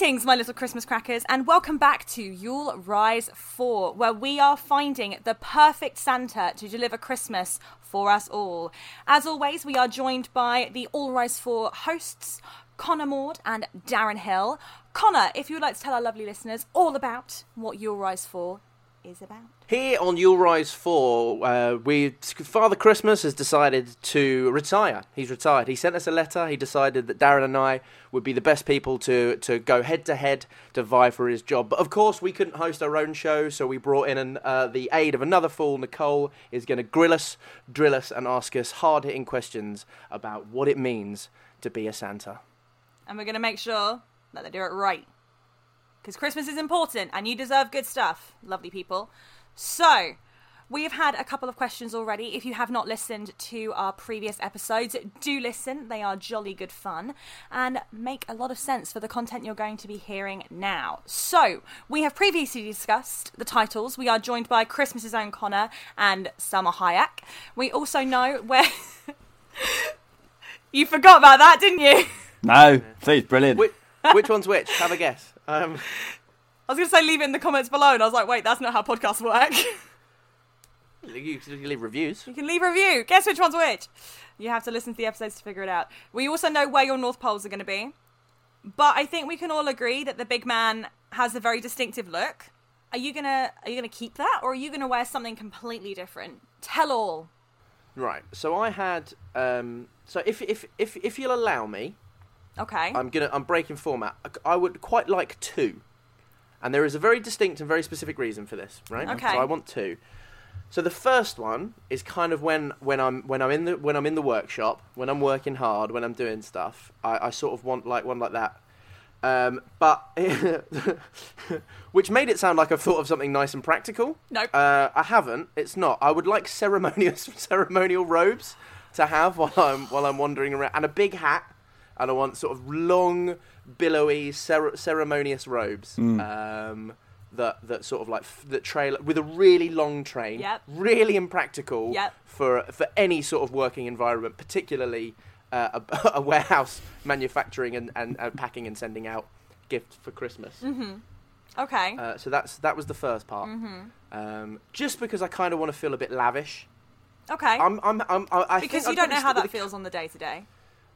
Greetings, my little Christmas crackers, and welcome back to Yule Rise 4, where we are finding the perfect Santa to deliver Christmas for us all. As always, we are joined by the All Rise 4 hosts, Connor Maud and Darren Hill. Connor, if you would like to tell our lovely listeners all about what Yule Rise 4 is about. Here on Yule Rise 4, uh, we, Father Christmas has decided to retire. He's retired. He sent us a letter. He decided that Darren and I would be the best people to, to go head to head to vie for his job. But of course, we couldn't host our own show, so we brought in an, uh, the aid of another fool. Nicole is going to grill us, drill us, and ask us hard hitting questions about what it means to be a Santa. And we're going to make sure that they do it right. Because Christmas is important and you deserve good stuff, lovely people. So, we have had a couple of questions already. If you have not listened to our previous episodes, do listen. They are jolly good fun and make a lot of sense for the content you're going to be hearing now. So, we have previously discussed the titles. We are joined by Christmas's own Connor and Summer Hayek. We also know where. you forgot about that, didn't you? No, please, brilliant. Which, which one's which? Have a guess. Um, I was going to say leave it in the comments below, and I was like, wait, that's not how podcasts work. you, can leave reviews. You can leave a review. Guess which one's which. You have to listen to the episodes to figure it out. We also know where your North Poles are going to be. But I think we can all agree that the big man has a very distinctive look. Are you gonna are you gonna keep that or are you gonna wear something completely different? Tell all. Right. So I had. Um, so if if if if you'll allow me, Okay. I'm gonna I'm breaking format. I- would quite like two, and there is a very distinct and very specific reason for this. Right. Okay. So I want two. So the first one is kind of when when I'm when I'm in the when I'm in the workshop when I'm working hard when I'm doing stuff. I, I sort of want like one like that. Um, but which made it sound like I've thought of something nice and practical. Nope. Uh, I haven't. It's not. I would like ceremonial ceremonial robes to have while I'm while I'm wandering around, and a big hat, and I want sort of long, billowy, cer- ceremonious robes. Um, that that sort of like f- that trail with a really long train. Yep. Really impractical. Yep. For for any sort of working environment, particularly uh, a, a warehouse manufacturing and, and, and packing and sending out gifts for Christmas. okay. Uh, so that's that was the first part. Mm-hmm. Um, just because I kind of want to feel a bit lavish. okay. I'm, I'm, I'm, I, I because think you I'd don't know how that with the- feels on the day to day.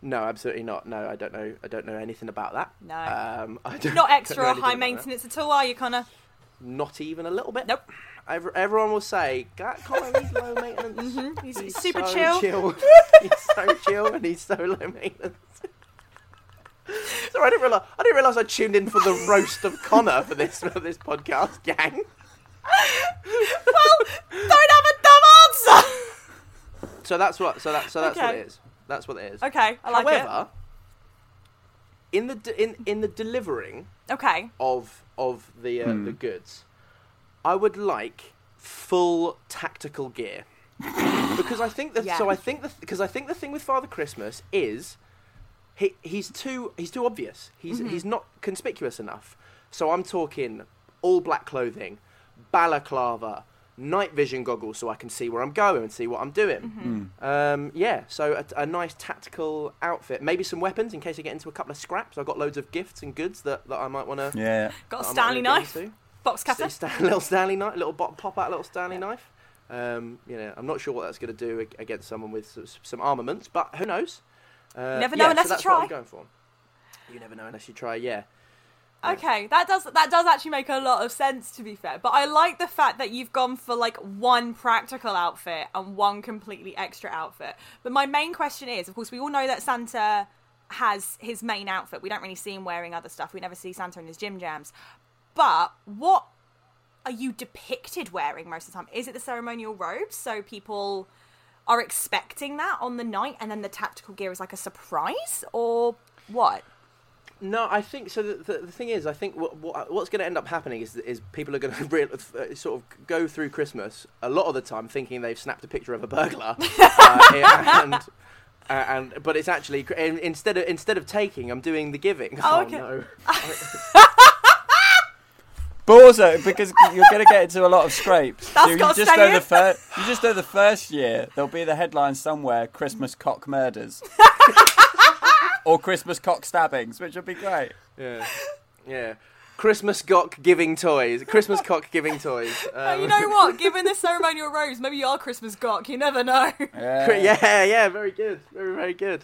No, absolutely not. No, I don't know. I don't know anything about that. No. Um, I don't, Not don't extra or high maintenance at all, are you, Connor? Not even a little bit. Nope. Every, everyone will say, Connor he's low maintenance. Mm-hmm. He's, He's super so chill. he's so chill and he's so low maintenance." So I didn't realize. I didn't realize I tuned in for the roast of Connor for this for this podcast, gang. well, don't have a dumb answer. So that's what. So that. So that's what it is. That's what it is. Okay, I like However, in the de- in in the delivering. Okay. of of the uh, the goods, I would like full tactical gear because I think that. Yeah. So I think that because I think the thing with Father Christmas is he he's too he's too obvious. He's Mm-hmm. he's not conspicuous enough. So I'm talking all black clothing, balaclava. Night vision goggles so I can see where I'm going and see what I'm doing. Mm-hmm. Um, yeah, so a, a nice tactical outfit. Maybe some weapons in case I get into a couple of scraps. I've got loads of gifts and goods that, that I might want to. Yeah. Got a Stanley knife, box cutter. Sta- little Stanley knife, little pop, pop out little Stanley knife. Um, you know, I'm not sure what that's going to do against someone with s- some armaments, but who knows? Uh, never know yeah, unless so you that's what try. I'm going for. You never know unless you try. Yeah. Okay, that does that does actually make a lot of sense to be fair. But I like the fact that you've gone for like one practical outfit and one completely extra outfit. But my main question is, of course, we all know that Santa has his main outfit. We don't really see him wearing other stuff. We never see Santa in his gym jams. But what are you depicted wearing most of the time? Is it the ceremonial robes so people are expecting that on the night and then the tactical gear is like a surprise or what? No, I think so. The, the, the thing is, I think what, what what's going to end up happening is is people are going to re- uh, sort of go through Christmas a lot of the time thinking they've snapped a picture of a burglar, uh, and, uh, and but it's actually in- instead of instead of taking, I'm doing the giving. Oh, okay. no! But also because you're going to get into a lot of scrapes. That's so you just know in. the fir- you just know the first year there'll be the headline somewhere: Christmas cock murders or Christmas cock stabbings, which would be great. Yeah. Yeah. Christmas cock giving toys. Christmas cock giving toys. Um, you know what? Given the ceremonial robes, maybe you are Christmas gawk. You never know. Yeah. yeah, yeah, very good. Very, very good.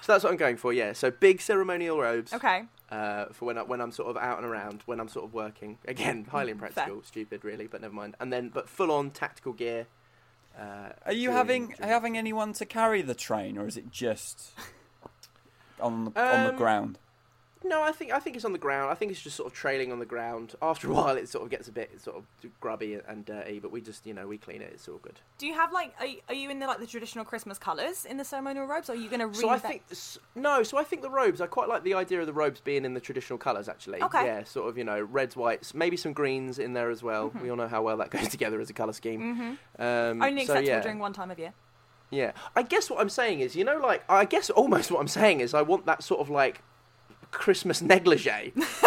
So that's what I'm going for, yeah. So big ceremonial robes. Okay. uh, for when I, when I'm sort of out and around, when I'm sort of working. Again, highly impractical, stupid, really, but never mind. And then, but full on tactical gear. Uh, Are you during- having during- having anyone to carry the train, or is it just on the on the Um, ground? No, I think I think it's on the ground. I think it's just sort of trailing on the ground. After a while, it sort of gets a bit sort of grubby and dirty, but we just you know we clean it. It's all good. Do you have like? Are, are you in the like the traditional Christmas colours in the ceremonial robes? Or are you going to So I think s- no. So I think the robes. I quite like the idea of the robes being in the traditional colours. Actually, Okay. yeah, sort of you know reds, whites, maybe some greens in there as well. We all know how well that goes together as a colour scheme. hmm Um, Only so, acceptable yeah. during one time of year. Yeah, I guess what I'm saying is, you know, like I guess almost what I'm saying is, I want that sort of like Christmas negligee because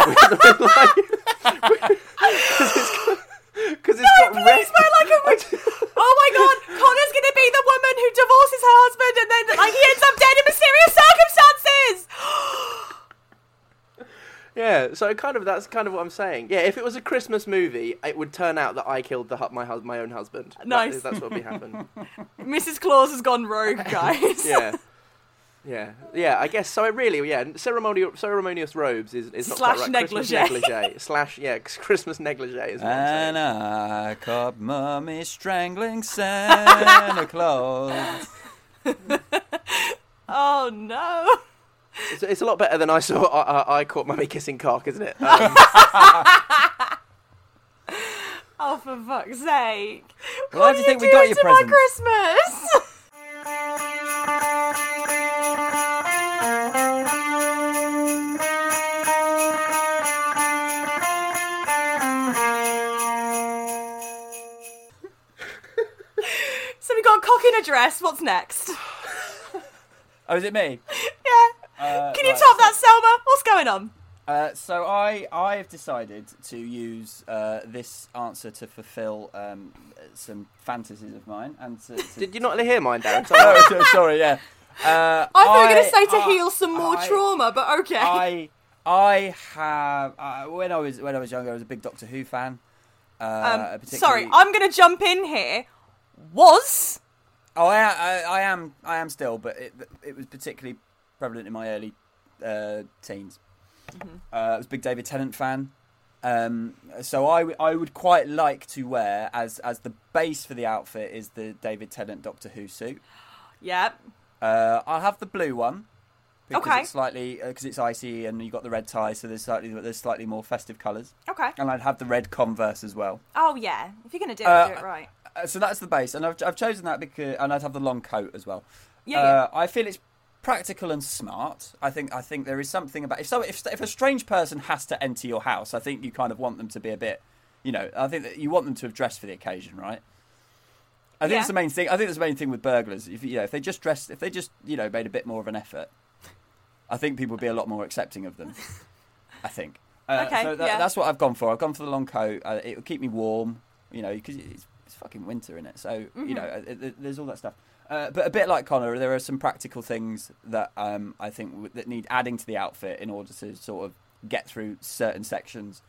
it's got red. Please, but like a Oh my god, Connor's gonna be the woman who divorces her husband and then like he ends up dead in mysterious circumstances. Yeah, so kind of that's kind of what I'm saying. Yeah, if it was a Christmas movie, it would turn out that I killed the hu- my hus- my own husband. Nice. is- that's what would be happen. Mrs. Claus has gone rogue, guys. Yeah. Yeah, yeah. I guess so. It really, yeah. Ceremonial, ceremonious robes is, is not Slash quite right. Christmas negligee. negligee. Slash, yeah. Christmas negligee is what I'm. And I caught mummy strangling Santa Claus. Oh no. It's, it's a lot better than I saw. I, I, I caught mummy kissing cock, isn't it? Um, Oh for fuck's sake. Well, what do you think we got your my presents? Christmas? so we got a cock in a dress. What's next? Oh, is it me? Yeah. Uh, Can you right, top that, Selma? What's going on? Uh, so I I've decided to use uh, this answer to fulfil um, some fantasies of mine and to, to Did you not hear mine, Darren? oh, sorry, yeah. Uh, I thought you were going to say to I- heal some more I- trauma, but okay. I I have uh, when I was when I was younger, I was a big Doctor Who fan. Uh, um, particularly- sorry, I'm going to jump in here. Was Oh, I, I, I am I am still, but it it was particularly prevalent in my early uh, teens. Mm-hmm. Uh, I was a big David Tennant fan. Um, so I, w- I would quite like to wear as as the base for the outfit is the David Tennant Doctor Who suit. yeah. Uh, I'll have the blue one because Okay. it's slightly because it's icy and you got the red tie, so there's slightly there's slightly more festive colours. Okay. And I'd have the red Converse as well. Oh yeah. If you're going to do it, Uh, do it right. Uh, so that's the base, and I've I've chosen that because and I'd have the long coat as well. Yeah. Uh, I feel it's practical and smart. I think I think there is something about if so if if a strange person has to enter your house, I think you kind of want them to be a bit, you know, I think that you want them to have dressed for the occasion, right? I think Yeah. that's the main thing. I think that's the main thing with burglars. If you know, if they just dressed, if they just you know made a bit more of an effort, I think people would be a lot more accepting of them. I think. Uh, Okay, so that, yeah. that's what I've gone for. I've gone for the long coat. Uh, it will keep me warm, you know, because it's, it's fucking winter in it. So Mm-hmm. you know, uh, it, it- there's all that stuff. Uh, but a bit like Connor, there are some practical things that um, I think w- that need adding to the outfit in order to sort of get through certain sections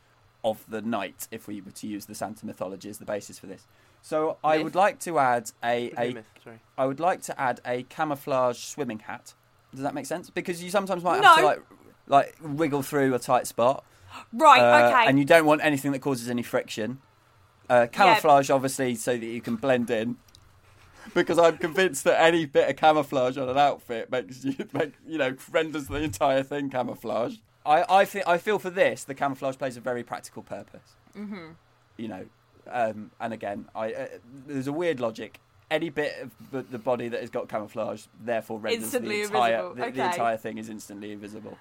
of the night. If we were to use the Santa mythology as the basis for this, so I Myth? would like to add a, a Myth, sorry. I would like to add a camouflage swimming hat. Does that make sense? Because you sometimes might No. have to like like wiggle through a tight spot, Right. uh, okay. and you don't want anything that causes any friction. Uh, camouflage, obviously, so that you can blend in. Because I'm convinced that any bit of camouflage on an outfit makes you, make, you know, renders the entire thing camouflage. I, I, fe- I feel for this, the camouflage plays a very practical purpose. Mm-hmm. You know, um, and again, I, uh, there's a weird logic. Any bit of the, the body that has got camouflage, therefore renders Instantly the entire invisible. the, the entire thing is instantly invisible.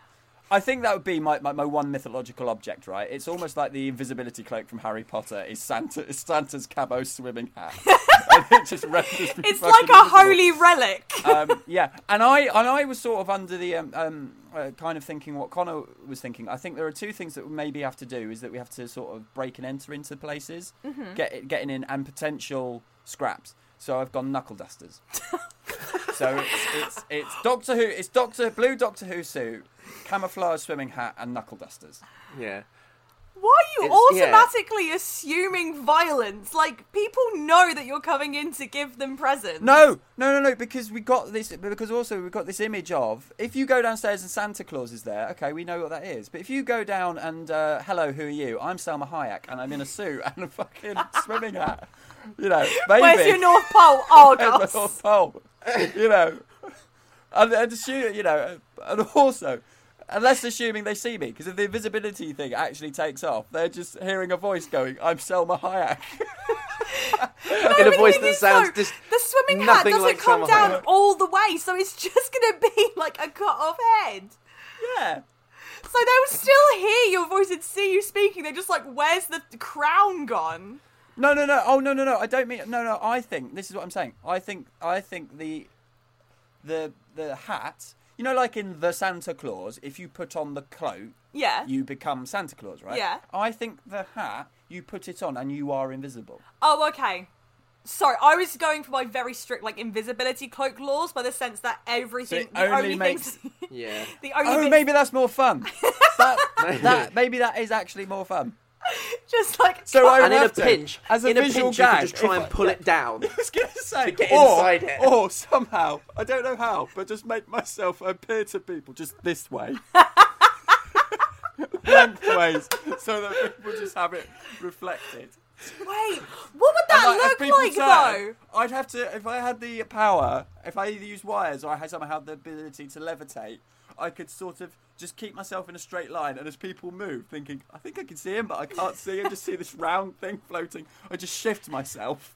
I think that would be my, my, my one mythological object, right? It's almost like the invisibility cloak from Harry Potter is Santa is Santa's cabo swimming hat. it just it's like a invisible. holy relic. um, yeah, and I and I was sort of under the um, um, uh, kind of thinking what Connor was thinking. I think there are two things that we maybe have to do is that we have to sort of break and enter into places, Mm-hmm. get getting in, and potential scraps. So I've gone knuckle dusters. so it's, it's it's Doctor Who. It's Doctor Blue Doctor Who suit camouflage swimming hat, and knuckle dusters. Yeah. Why are you It's- yeah. automatically assuming violence? Like people know that you're coming in to give them presents. No, no, no, no. Because we got this. Because also we got this image of if you go downstairs and Santa Claus is there. Okay, we know what that is. But if you go down and uh, hello, who are you? I'm Selma Hayek, and I'm in a suit and a fucking swimming hat. You know, maybe. Where's your North Pole? Oh, Where's my gosh. North Pole? You know, and, and assume, you know, and also. Unless assuming they see me, because if the invisibility thing actually takes off, they're just hearing a voice going, "I'm Selma Hayek." In a the voice thing that is, sounds though, just the swimming hat doesn't like come Selma down Hayek. all the way, so it's just gonna be like a cut off head. yeah. So they will still hear your voice and see you speaking. They're just like, "Where's the crown gone?" No, no, no. Oh, no, no, no. I don't mean. No, no. I think this is what I'm saying. I think. I think the, the, the hat. You know, like in the Santa Claus, if you put on the cloak, Yeah. you become Santa Claus, right? Yeah. I think the hat, you put it on and you are invisible. Oh, okay. Sorry, I was going for my very strict like invisibility cloak laws, by the sense that everything, the only only, makes- things, yeah. the only Oh, bits- maybe that's more fun. that, that maybe that is actually more fun. just like So I And in a to, pinch, as a in a visual pinch, you gag, could just try if and I- pull it down. I was going to say, get or, inside it. or somehow, I don't know how, but just make myself appear to people just this way. Lengthways, so that people just have it reflected. wait, what would that And, like, look like turn, though? I'd have to, if I had the power, if I either used wires or I had somehow had the ability to levitate, I could sort of just keep myself in a straight line, and as people move, thinking, I think I can see him, but I can't see him, just see this round thing floating, I just shift myself.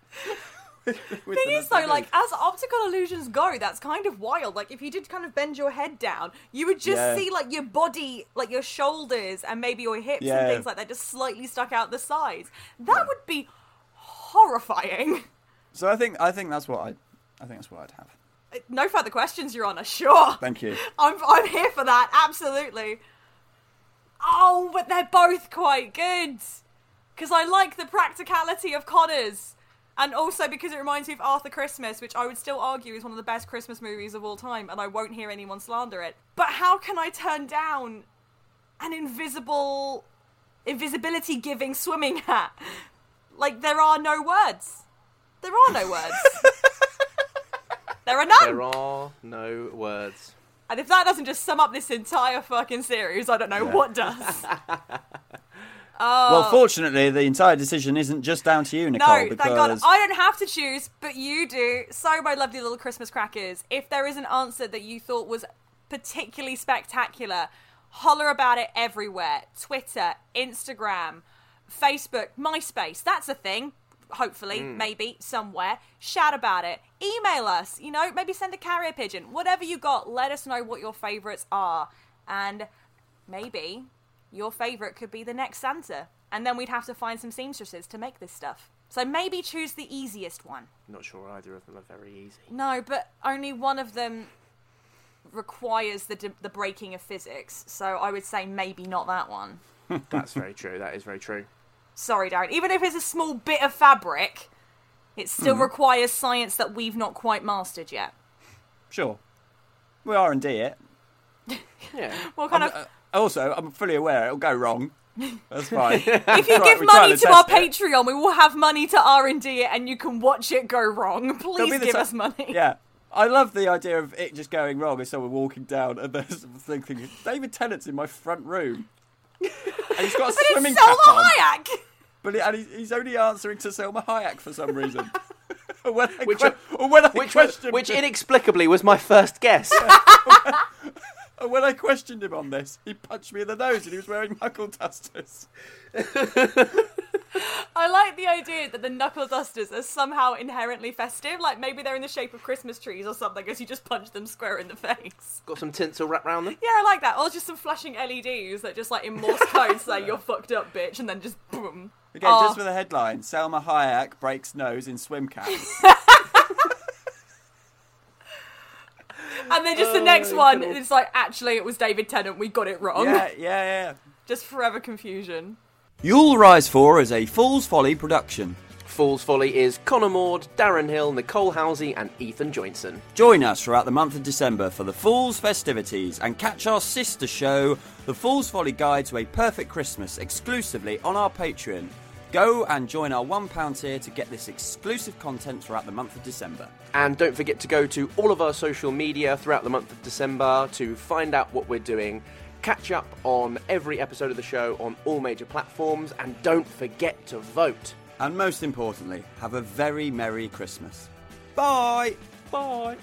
with thing is though, like as optical illusions go, that's kind of wild. Like if you did kind of bend your head down, you would just Yeah. see like your body, like your shoulders and maybe your hips Yeah. and things like that, just slightly stuck out the sides. That would be horrifying. So I think I think that's what I, I think that's what I'd have. No further questions, Your Honour. Sure. Thank you. I'm I'm here for that. Absolutely. Oh, but they're both quite good. Because I like the practicality of Connors. And also because it reminds me of Arthur Christmas, which I would still argue is one of the best Christmas movies of all time, and I won't hear anyone slander it. But how can I turn down an invisible, invisibility giving swimming hat? Like, there are no words. There are no words. there are none. There are no words. And if that doesn't just sum up this entire fucking series, I don't know Yeah. what does. Well, oh. fortunately, the entire decision isn't just down to you, Nicole. no, because thank God. I don't have to choose, but you do. So, my lovely little Christmas crackers, if there is an answer that you thought was particularly spectacular, holler about it everywhere Twitter, Instagram, Facebook, MySpace. That's a thing. Hopefully, mm. maybe somewhere. Shout about it. Email us. You know, maybe send a carrier pigeon. Whatever you got, let us know what your favorites are. And maybe your favorite could be the next Santa. And then we'd have to find some seamstresses to make this stuff. So maybe choose the easiest one. Not sure either of them are very easy. No, but only one of them requires the d- the breaking of physics. So I would say maybe not that one. That's very true. That is very true. Sorry, Darren. Even if it's a small bit of fabric, it still requires science that we've not quite mastered yet. Sure, we R and D it. Yeah. What kind I'm- of uh, also, I'm fully aware it'll go wrong. That's fine. If you give money to our Patreon, we will have money to R and D it, and you can watch it go wrong. Please give us money. Yeah. I love the idea of it just going wrong as someone walking down and there's thinking, David Tennant's in my front room. And he's got a But swimming it's cap Selma on. Hayek. But he, and he, he's only answering to Selma Hayek for some reason. when Which- que- or when Which, was, questioned which inexplicably was my first guess. And when I questioned him on this, he punched me in the nose and he was wearing knuckle dusters. I like the idea that the knuckle dusters are somehow inherently festive. Like maybe they're in the shape of Christmas trees or something, as you just punch them square in the face. Got some tinsel wrapped around them. Yeah, I like that. Or just some flashing LEDs that just like in Morse code say you're fucked up, bitch, and then just boom. Again, Oh. just for the headline, Selma Hayek breaks nose in swim cap. And then just the Oh, next one, God. it's like actually it was David Tennant. We got it wrong. yeah, yeah, yeah. Just forever confusion. Yule Rise 4 is a Fool's Folly production. Fool's Folly is Connor Maud, Darren Hill, Nicole Housey, and Ethan Joinson. Join us throughout the month of December for the Fool's festivities and catch our sister show, The Fool's Folly Guide to a Perfect Christmas, exclusively on our Patreon. Go and join our £1 tier to get this exclusive content throughout the month of December. And don't forget to go to all of our social media throughout the month of December to find out what we're doing. Catch up on every episode of the show on all major platforms, and don't forget to vote. And most importantly, have a very Merry Christmas. Bye! Bye.